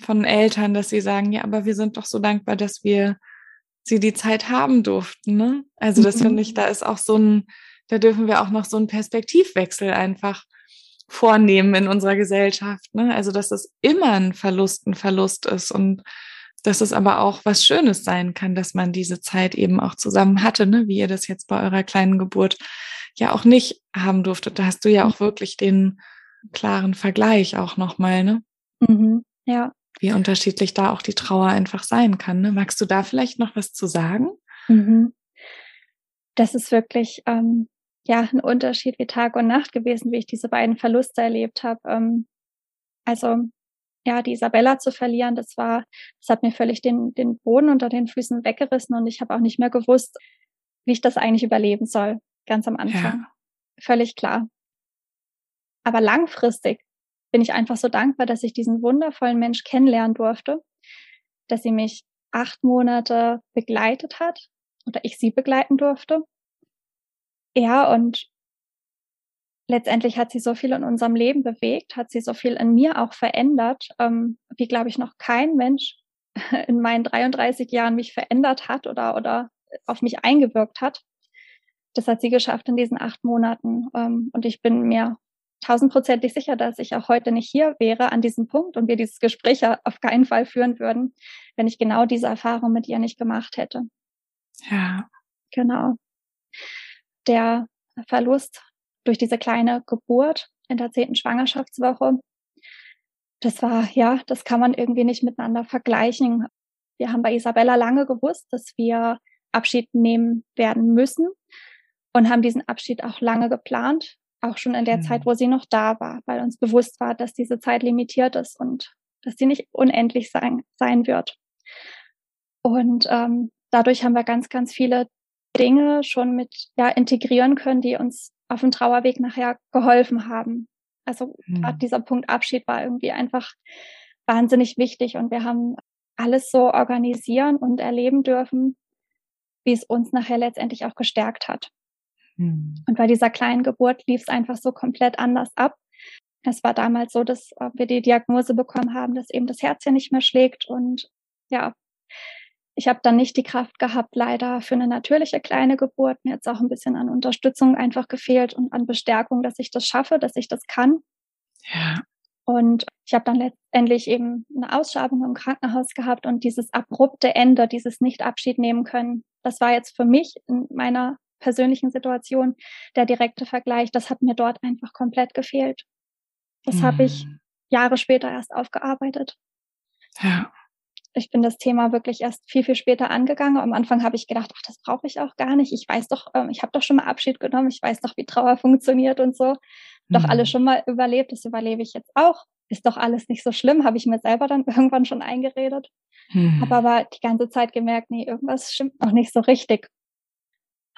von Eltern, dass sie sagen, ja, aber wir sind doch so dankbar, dass wir sie die Zeit haben durften. Ne? Also das mhm. finde ich, da ist auch so ein, da dürfen wir auch noch so einen Perspektivwechsel einfach vornehmen in unserer Gesellschaft. Ne? Also dass es immer ein Verlust, ein Verlust ist und dass es aber auch was Schönes sein kann, dass man diese Zeit eben auch zusammen hatte, ne? wie ihr das jetzt bei eurer kleinen Geburt ja auch nicht haben durftet. Da hast du ja auch wirklich den klaren Vergleich auch nochmal, ne? Mhm, ja. Wie unterschiedlich da auch die Trauer einfach sein kann. Ne? Magst du da vielleicht noch was zu sagen? Mhm. Das ist wirklich ähm, ja ein Unterschied wie Tag und Nacht gewesen, wie ich diese beiden Verluste erlebt habe. Ähm, also ja, die Isabella zu verlieren, das war, das hat mir völlig den, den Boden unter den Füßen weggerissen und ich habe auch nicht mehr gewusst, wie ich das eigentlich überleben soll, ganz am Anfang. Ja. Völlig klar. Aber langfristig bin ich einfach so dankbar, dass ich diesen wundervollen Mensch kennenlernen durfte, dass sie mich acht Monate begleitet hat oder ich sie begleiten durfte. Ja, und letztendlich hat sie so viel in unserem Leben bewegt, hat sie so viel in mir auch verändert, ähm, wie glaube ich noch kein Mensch in meinen 33 Jahren mich verändert hat oder oder auf mich eingewirkt hat. Das hat sie geschafft in diesen acht Monaten ähm, und ich bin mir tausendprozentig sicher, dass ich auch heute nicht hier wäre an diesem Punkt und wir dieses Gespräch auf keinen Fall führen würden, wenn ich genau diese Erfahrung mit ihr nicht gemacht hätte. Ja. Genau. Der Verlust durch diese kleine Geburt in der zehnten Schwangerschaftswoche. Das war, ja, das kann man irgendwie nicht miteinander vergleichen. Wir haben bei Isabella lange gewusst, dass wir Abschied nehmen werden müssen und haben diesen Abschied auch lange geplant, auch schon in der mhm. Zeit, wo sie noch da war, weil uns bewusst war, dass diese Zeit limitiert ist und dass sie nicht unendlich sein, sein wird. Und ähm, dadurch haben wir ganz, ganz viele Dinge schon mit ja, integrieren können, die uns auf dem Trauerweg nachher geholfen haben. Also mhm. dieser Punkt Abschied war irgendwie einfach wahnsinnig wichtig und wir haben alles so organisieren und erleben dürfen, wie es uns nachher letztendlich auch gestärkt hat. Mhm. Und bei dieser kleinen Geburt lief es einfach so komplett anders ab. Es war damals so, dass wir die Diagnose bekommen haben, dass eben das Herz ja nicht mehr schlägt und ja, ich habe dann nicht die Kraft gehabt, leider für eine natürliche kleine Geburt. Mir hat es auch ein bisschen an Unterstützung einfach gefehlt und an Bestärkung, dass ich das schaffe, dass ich das kann. Ja. Und ich habe dann letztendlich eben eine Ausschabung im Krankenhaus gehabt und dieses abrupte Ende, dieses Nicht-Abschied nehmen können, das war jetzt für mich in meiner persönlichen Situation der direkte Vergleich. Das hat mir dort einfach komplett gefehlt. Das hm. habe ich Jahre später erst aufgearbeitet. Ja. Ich bin das Thema wirklich erst viel, viel später angegangen. Am Anfang habe ich gedacht, ach, das brauche ich auch gar nicht. Ich weiß doch, ähm, ich habe doch schon mal Abschied genommen. Ich weiß doch, wie Trauer funktioniert und so. Doch mhm. alles schon mal überlebt. Das überlebe ich jetzt auch. Ist doch alles nicht so schlimm, habe ich mir selber dann irgendwann schon eingeredet. Mhm. Habe aber die ganze Zeit gemerkt, nee, irgendwas stimmt noch nicht so richtig.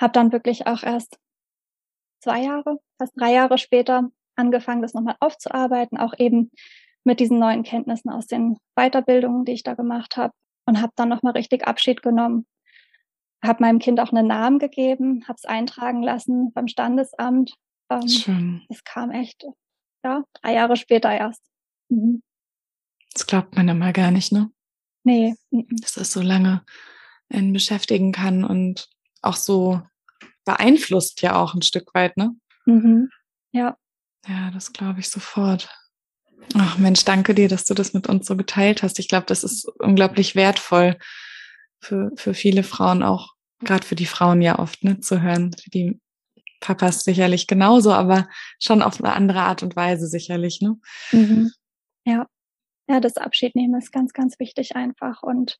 Habe dann wirklich auch erst zwei Jahre, fast drei Jahre später angefangen, das nochmal aufzuarbeiten, auch eben mit diesen neuen Kenntnissen aus den Weiterbildungen, die ich da gemacht habe und habe dann nochmal richtig Abschied genommen. Habe meinem Kind auch einen Namen gegeben, habe es eintragen lassen beim Standesamt. Ähm, Schön. Das kam echt, ja, drei Jahre später erst. Mhm. Das glaubt man immer gar nicht, ne? Nee. Dass das so lange einen beschäftigen kann und auch so beeinflusst ja auch ein Stück weit, ne? Mhm. Ja. Ja, das glaube ich sofort. Ach Mensch, danke dir, dass du das mit uns so geteilt hast. Ich glaube, das ist unglaublich wertvoll für, für viele Frauen auch, gerade für die Frauen ja oft, ne, zu hören. Für die Papas sicherlich genauso, aber schon auf eine andere Art und Weise sicherlich, ne? Mhm. Ja. Ja, das Abschied nehmen ist ganz, ganz wichtig einfach. Und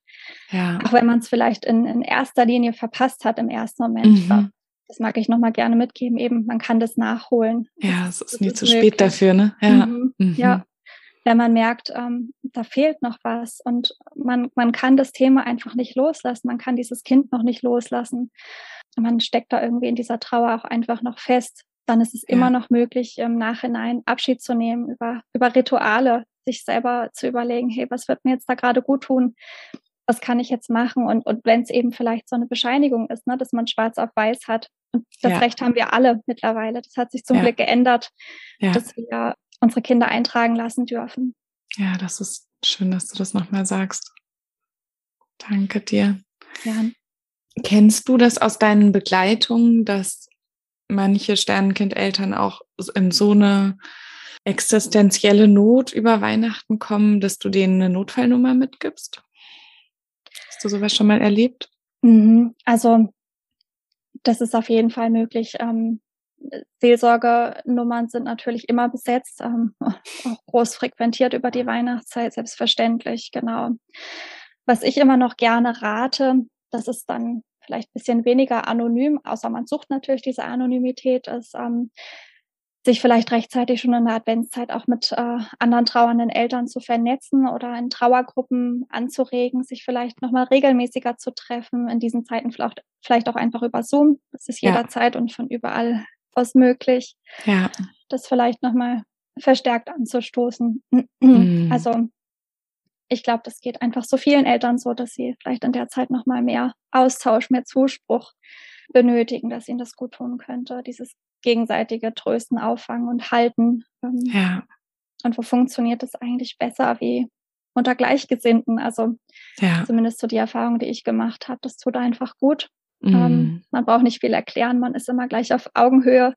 ja. auch wenn man es vielleicht in, in erster Linie verpasst hat im ersten Moment, mhm das mag ich nochmal gerne mitgeben, eben, man kann das nachholen. Ja, es ist nie zu möglich. spät dafür, ne? Ja. Mhm. Mhm. ja. Wenn man merkt, ähm, da fehlt noch was und man, man kann das Thema einfach nicht loslassen, man kann dieses Kind noch nicht loslassen. Man steckt da irgendwie in dieser Trauer auch einfach noch fest. Dann ist es ja. immer noch möglich, im Nachhinein Abschied zu nehmen über, über Rituale, sich selber zu überlegen, hey, was wird mir jetzt da gerade gut tun? was kann ich jetzt machen? Und, und wenn es eben vielleicht so eine Bescheinigung ist, ne, dass man schwarz auf weiß hat. Und das ja. Recht haben wir alle mittlerweile. Das hat sich zum ja. Glück geändert, ja. dass wir unsere Kinder eintragen lassen dürfen. Ja, das ist schön, dass du das nochmal sagst. Danke dir. Ja. Kennst du das aus deinen Begleitungen, dass manche Sternenkindeltern auch in so eine existenzielle Not über Weihnachten kommen, dass du denen eine Notfallnummer mitgibst? Hast du sowas schon mal erlebt? Mhm. Also das ist auf jeden Fall möglich. Ähm, Seelsorgenummern sind natürlich immer besetzt, ähm, auch groß frequentiert über die Weihnachtszeit, selbstverständlich, genau. Was ich immer noch gerne rate, das ist dann vielleicht ein bisschen weniger anonym, außer man sucht natürlich diese Anonymität, ist ähm, sich vielleicht rechtzeitig schon in der Adventszeit auch mit äh, anderen trauernden Eltern zu vernetzen oder in Trauergruppen anzuregen, sich vielleicht nochmal regelmäßiger zu treffen, in diesen Zeiten vielleicht, vielleicht auch einfach über Zoom. Das ist jederzeit ja. und von überall aus möglich. Ja. Das vielleicht nochmal verstärkt anzustoßen. Mhm. Also ich glaube, das geht einfach so vielen Eltern so, dass sie vielleicht in der Zeit nochmal mehr Austausch, mehr Zuspruch benötigen, dass ihnen das gut tun könnte. Dieses gegenseitige Trösten, Auffangen und Halten. Ähm, ja. Und wo funktioniert das eigentlich besser wie unter Gleichgesinnten? Also ja. zumindest so die Erfahrung, die ich gemacht habe, das tut einfach gut. Mhm. Ähm, man braucht nicht viel erklären, man ist immer gleich auf Augenhöhe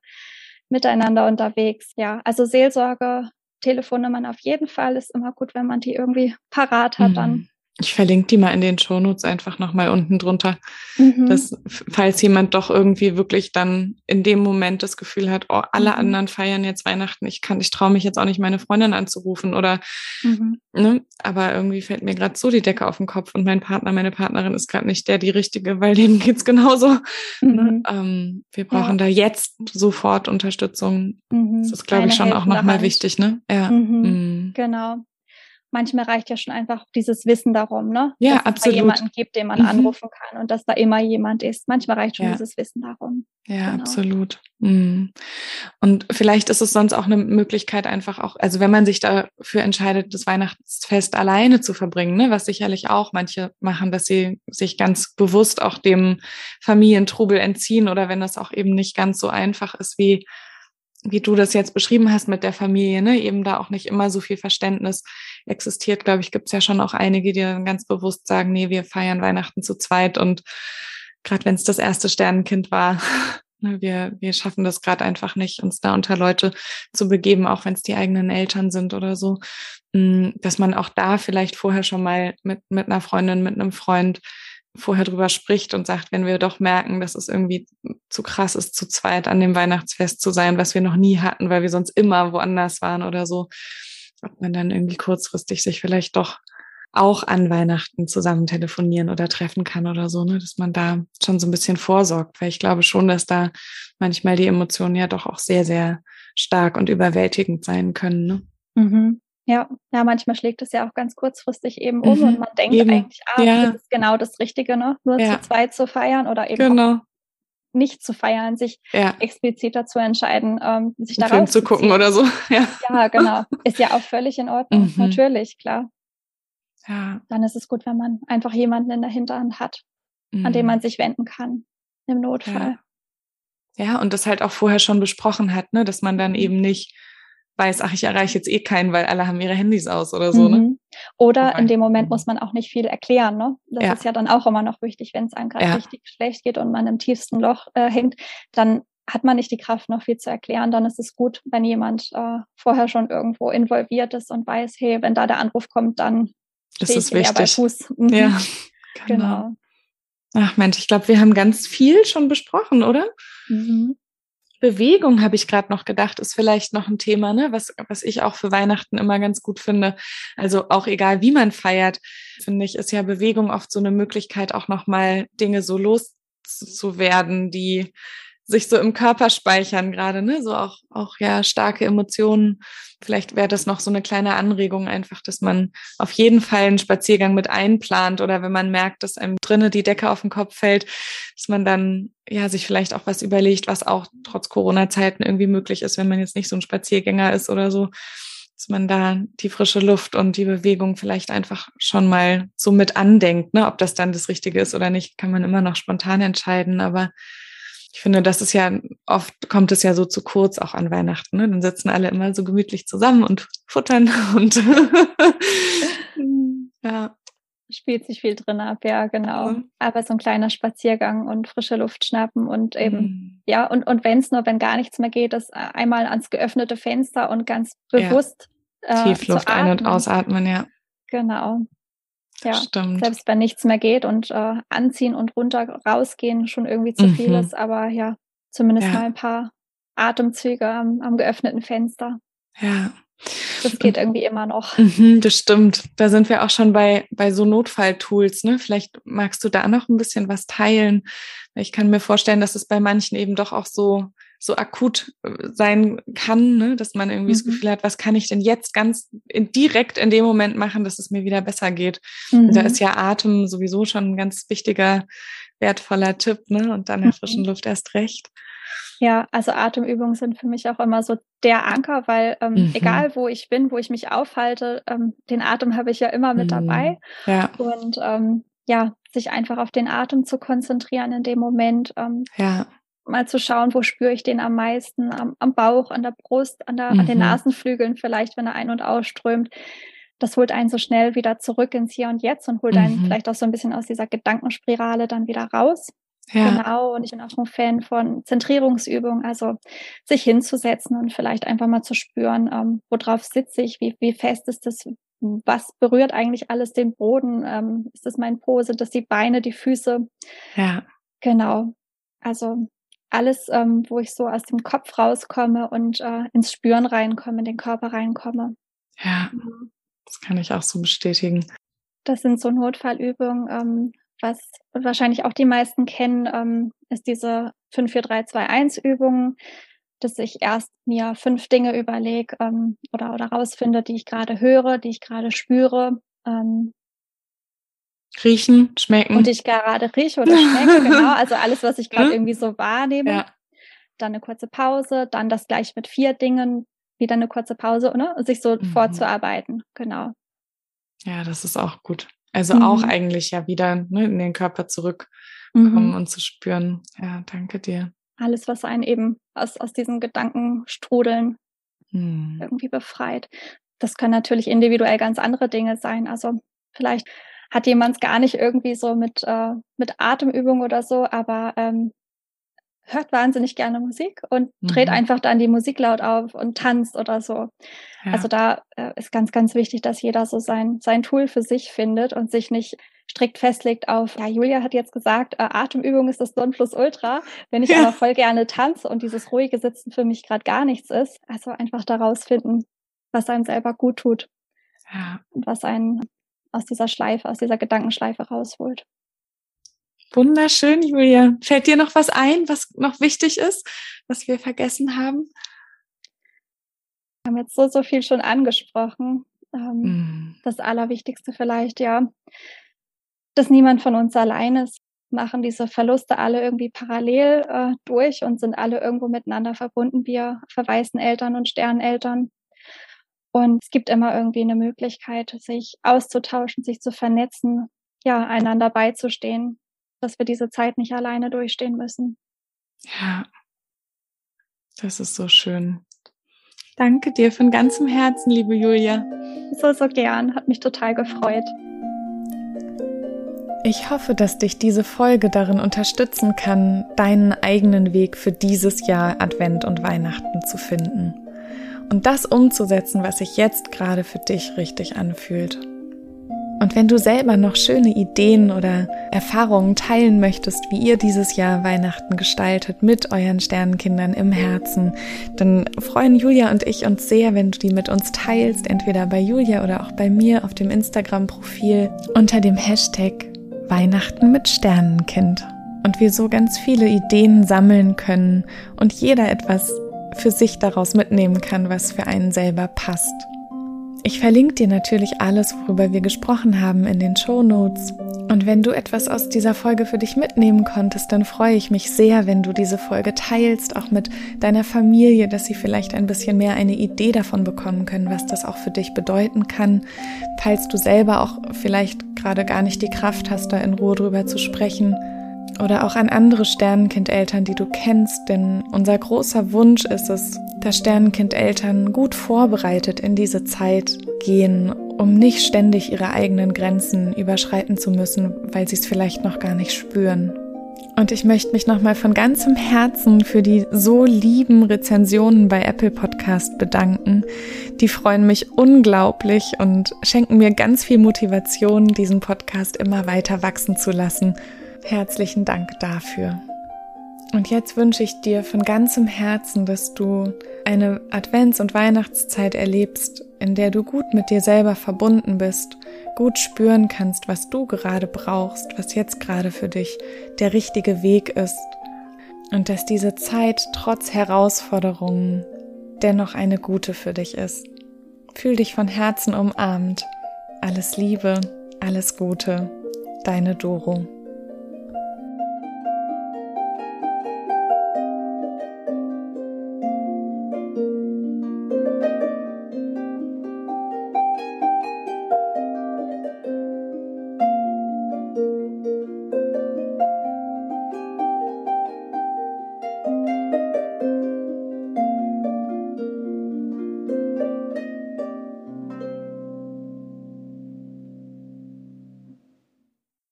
miteinander unterwegs. Ja, also Seelsorge, Telefonnummern auf jeden Fall ist immer gut, wenn man die irgendwie parat hat, mhm. dann ich verlinke die mal in den Shownotes einfach nochmal unten drunter, mhm. dass falls jemand doch irgendwie wirklich dann in dem Moment das Gefühl hat, oh, alle mhm. anderen feiern jetzt Weihnachten, ich kann, ich traue mich jetzt auch nicht, meine Freundin anzurufen oder, mhm. ne, aber irgendwie fällt mir gerade so die Decke auf den Kopf und mein Partner, meine Partnerin ist gerade nicht der, die richtige, weil denen geht's genauso. Ne? Mhm. Ähm, wir brauchen ja. da jetzt sofort Unterstützung. Mhm. Das ist, glaube ich, schon auch nochmal wichtig, ne? Ja. Mhm. Genau manchmal reicht ja schon einfach dieses Wissen darum, ne? Ja, dass absolut. es da jemanden gibt, den man mhm. anrufen kann und dass da immer jemand ist. Manchmal reicht schon ja. dieses Wissen darum. Ja, genau. absolut. Mhm. Und vielleicht ist es sonst auch eine Möglichkeit einfach auch, also wenn man sich dafür entscheidet, das Weihnachtsfest alleine zu verbringen, ne, was sicherlich auch manche machen, dass sie sich ganz bewusst auch dem Familientrubel entziehen oder wenn das auch eben nicht ganz so einfach ist wie wie du das jetzt beschrieben hast mit der Familie, ne, eben da auch nicht immer so viel Verständnis existiert, glaube ich, gibt es ja schon auch einige, die dann ganz bewusst sagen, nee, wir feiern Weihnachten zu zweit und gerade wenn es das erste Sternenkind war, ne, wir, wir schaffen das gerade einfach nicht, uns da unter Leute zu begeben, auch wenn es die eigenen Eltern sind oder so, mm, dass man auch da vielleicht vorher schon mal mit, mit einer Freundin, mit einem Freund vorher drüber spricht und sagt, wenn wir doch merken, dass es irgendwie zu krass ist, zu zweit an dem Weihnachtsfest zu sein, was wir noch nie hatten, weil wir sonst immer woanders waren oder so, ob man dann irgendwie kurzfristig sich vielleicht doch auch an Weihnachten zusammen telefonieren oder treffen kann oder so, ne? dass man da schon so ein bisschen vorsorgt, weil ich glaube schon, dass da manchmal die Emotionen ja doch auch sehr, sehr stark und überwältigend sein können. Ne? Mhm. Ja, ja, manchmal schlägt es ja auch ganz kurzfristig eben um mhm, und man denkt eben. eigentlich, ah, ja. das ist genau das Richtige, ne? Nur ja. zu zweit zu feiern oder eben genau. Nicht zu feiern, sich ja. explizit dazu entscheiden, ähm, sich da Film zu gucken oder so. Ja. ja, genau. Ist ja auch völlig in Ordnung, mhm. natürlich, klar. Ja. Dann ist es gut, wenn man einfach jemanden in der Hinterhand hat, mhm. an den mhm. man sich wenden kann im Notfall. Ja. ja, und das halt auch vorher schon besprochen hat, ne, dass man dann mhm. eben nicht weiß, ach, ich erreiche jetzt eh keinen, weil alle haben ihre Handys aus oder so. Ne? Mhm. Ne? Oder Wobei. in dem Moment muss man auch nicht viel erklären. Ne? Das ja. ist ja dann auch immer noch wichtig, wenn es einem gerade ja. richtig schlecht geht und man im tiefsten Loch äh, hängt, dann hat man nicht die Kraft, noch viel zu erklären. Dann ist es gut, wenn jemand äh, vorher schon irgendwo involviert ist und weiß, hey, wenn da der Anruf kommt, dann das ist wichtig. bei Fuß. Mhm. Ja, genau. genau. Ach Mensch, ich glaube, wir haben ganz viel schon besprochen, oder? Mhm. Bewegung, habe ich gerade noch gedacht, ist vielleicht noch ein Thema, ne? was, was ich auch für Weihnachten immer ganz gut finde. Also auch egal, wie man feiert, finde ich, ist ja Bewegung oft so eine Möglichkeit, auch nochmal Dinge so loszuwerden, die sich so im Körper speichern gerade, ne? So auch, auch ja starke Emotionen. Vielleicht wäre das noch so eine kleine Anregung einfach, dass man auf jeden Fall einen Spaziergang mit einplant oder wenn man merkt, dass einem drinnen die Decke auf den Kopf fällt, dass man dann ja sich vielleicht auch was überlegt, was auch trotz Corona-Zeiten irgendwie möglich ist, wenn man jetzt nicht so ein Spaziergänger ist oder so, dass man da die frische Luft und die Bewegung vielleicht einfach schon mal so mit andenkt, ne? Ob das dann das Richtige ist oder nicht, kann man immer noch spontan entscheiden, aber ich finde, das ist ja, oft kommt es ja so zu kurz auch an Weihnachten. Ne? Dann sitzen alle immer so gemütlich zusammen und futtern und ja. Spielt sich viel drin ab, ja, genau. Mhm. Aber so ein kleiner Spaziergang und frische Luft schnappen und eben, mhm. ja, und, und wenn es nur, wenn gar nichts mehr geht, ist äh, einmal ans geöffnete Fenster und ganz bewusst. Ja. Äh, Tiefluft ein- und ausatmen, ja. Genau. Ja, Stimmt. selbst wenn nichts mehr geht und äh, anziehen und runter rausgehen schon irgendwie zu mhm. viel ist, aber ja, zumindest ja. mal ein paar Atemzüge am, am geöffneten Fenster. Ja. Das geht irgendwie immer noch. Mhm, das stimmt. Da sind wir auch schon bei, bei so Notfalltools. Ne? Vielleicht magst du da noch ein bisschen was teilen. Ich kann mir vorstellen, dass es bei manchen eben doch auch so so akut äh, sein kann, ne? dass man irgendwie mhm. das Gefühl hat, was kann ich denn jetzt ganz in, direkt in dem Moment machen, dass es mir wieder besser geht. Mhm. da ist ja Atem sowieso schon ein ganz wichtiger, wertvoller Tipp, ne? Und dann in der frischen mhm. Luft erst recht. Ja, also Atemübungen sind für mich auch immer so der Anker, weil ähm, mhm. egal wo ich bin, wo ich mich aufhalte, ähm, den Atem habe ich ja immer mit dabei. Mhm. Ja. Und ähm, ja, sich einfach auf den Atem zu konzentrieren in dem Moment. Ähm, ja mal zu schauen, wo spüre ich den am meisten, am, am Bauch, an der Brust, an, der, mhm. an den mhm. Nasenflügeln vielleicht, wenn er ein- und ausströmt. Das holt einen so schnell wieder zurück ins Hier und Jetzt und holt mhm. einen vielleicht auch so ein bisschen aus dieser Gedankenspirale dann wieder raus. Ja. Genau, und ich bin auch ein Fan von Zentrierungsübungen, also sich hinzusetzen und vielleicht einfach mal zu spüren, ähm, worauf sitze ich, wie, wie fest ist das, was berührt eigentlich alles den Boden, ähm, ist das mein Po, sind das die Beine, die Füße? Ja. Genau. Also alles, ähm, wo ich so aus dem Kopf rauskomme und äh, ins Spüren reinkomme, in den Körper reinkomme. Ja, das kann ich auch so bestätigen. Das sind so Notfallübungen. Ähm, was wahrscheinlich auch die meisten kennen, ähm, ist diese 54321-Übung, dass ich erst mir fünf Dinge überlege ähm, oder, oder rausfinde, die ich gerade höre, die ich gerade spüre. Ähm, Riechen, schmecken. Und ich gerade rieche oder schmecke, genau. Also alles, was ich gerade irgendwie so wahrnehme. Ja. Dann eine kurze Pause, dann das gleich mit vier Dingen, wieder eine kurze Pause, ne? Und sich so mhm. vorzuarbeiten, genau. Ja, das ist auch gut. Also mhm. auch eigentlich ja wieder ne, in den Körper zurückkommen mhm. und zu spüren. Ja, danke dir. Alles, was einen eben aus, aus diesen Gedankenstrudeln mhm. irgendwie befreit. Das können natürlich individuell ganz andere Dinge sein. Also vielleicht hat jemand es gar nicht irgendwie so mit, äh, mit Atemübung oder so, aber ähm, hört wahnsinnig gerne Musik und mhm. dreht einfach dann die Musik laut auf und tanzt oder so. Ja. Also da äh, ist ganz, ganz wichtig, dass jeder so sein, sein Tool für sich findet und sich nicht strikt festlegt auf, ja, Julia hat jetzt gesagt, äh, Atemübung ist das Nonplusultra, wenn ich ja. aber voll gerne tanze und dieses ruhige Sitzen für mich gerade gar nichts ist. Also einfach daraus finden, was einem selber gut tut. Ja. Und was einen aus dieser Schleife, aus dieser Gedankenschleife rausholt. Wunderschön, Julia. Fällt dir noch was ein, was noch wichtig ist, was wir vergessen haben? Wir haben jetzt so, so viel schon angesprochen. Ähm, mm. Das Allerwichtigste vielleicht, ja, dass niemand von uns allein ist, machen diese Verluste alle irgendwie parallel äh, durch und sind alle irgendwo miteinander verbunden, wir verwaisten Eltern und Sterneltern. Und es gibt immer irgendwie eine Möglichkeit, sich auszutauschen, sich zu vernetzen, ja, einander beizustehen, dass wir diese Zeit nicht alleine durchstehen müssen. Ja, das ist so schön. Danke dir von ganzem Herzen, liebe Julia. So, so gern. Hat mich total gefreut. Ich hoffe, dass dich diese Folge darin unterstützen kann, deinen eigenen Weg für dieses Jahr Advent und Weihnachten zu finden und das umzusetzen, was sich jetzt gerade für dich richtig anfühlt. Und wenn du selber noch schöne Ideen oder Erfahrungen teilen möchtest, wie ihr dieses Jahr Weihnachten gestaltet mit euren Sternenkindern im Herzen, dann freuen Julia und ich uns sehr, wenn du die mit uns teilst, entweder bei Julia oder auch bei mir auf dem Instagram-Profil unter dem Hashtag Weihnachten mit Sternenkind. Und wir so ganz viele Ideen sammeln können und jeder etwas für sich daraus mitnehmen kann, was für einen selber passt. Ich verlinke dir natürlich alles, worüber wir gesprochen haben, in den Show Notes. Und wenn du etwas aus dieser Folge für dich mitnehmen konntest, dann freue ich mich sehr, wenn du diese Folge teilst, auch mit deiner Familie, dass sie vielleicht ein bisschen mehr eine Idee davon bekommen können, was das auch für dich bedeuten kann. Falls du selber auch vielleicht gerade gar nicht die Kraft hast, da in Ruhe drüber zu sprechen, oder auch an andere Sternenkindeltern, die du kennst, denn unser großer Wunsch ist es, dass Sternenkindeltern gut vorbereitet in diese Zeit gehen, um nicht ständig ihre eigenen Grenzen überschreiten zu müssen, weil sie es vielleicht noch gar nicht spüren. Und ich möchte mich nochmal von ganzem Herzen für die so lieben Rezensionen bei Apple Podcast bedanken. Die freuen mich unglaublich und schenken mir ganz viel Motivation, diesen Podcast immer weiter wachsen zu lassen Herzlichen Dank dafür. Und jetzt wünsche ich dir von ganzem Herzen, dass du eine Advents- und Weihnachtszeit erlebst, in der du gut mit dir selber verbunden bist, gut spüren kannst, was du gerade brauchst, was jetzt gerade für dich der richtige Weg ist. Und dass diese Zeit trotz Herausforderungen dennoch eine gute für dich ist. Fühl dich von Herzen umarmt. Alles Liebe, alles Gute, deine Doro.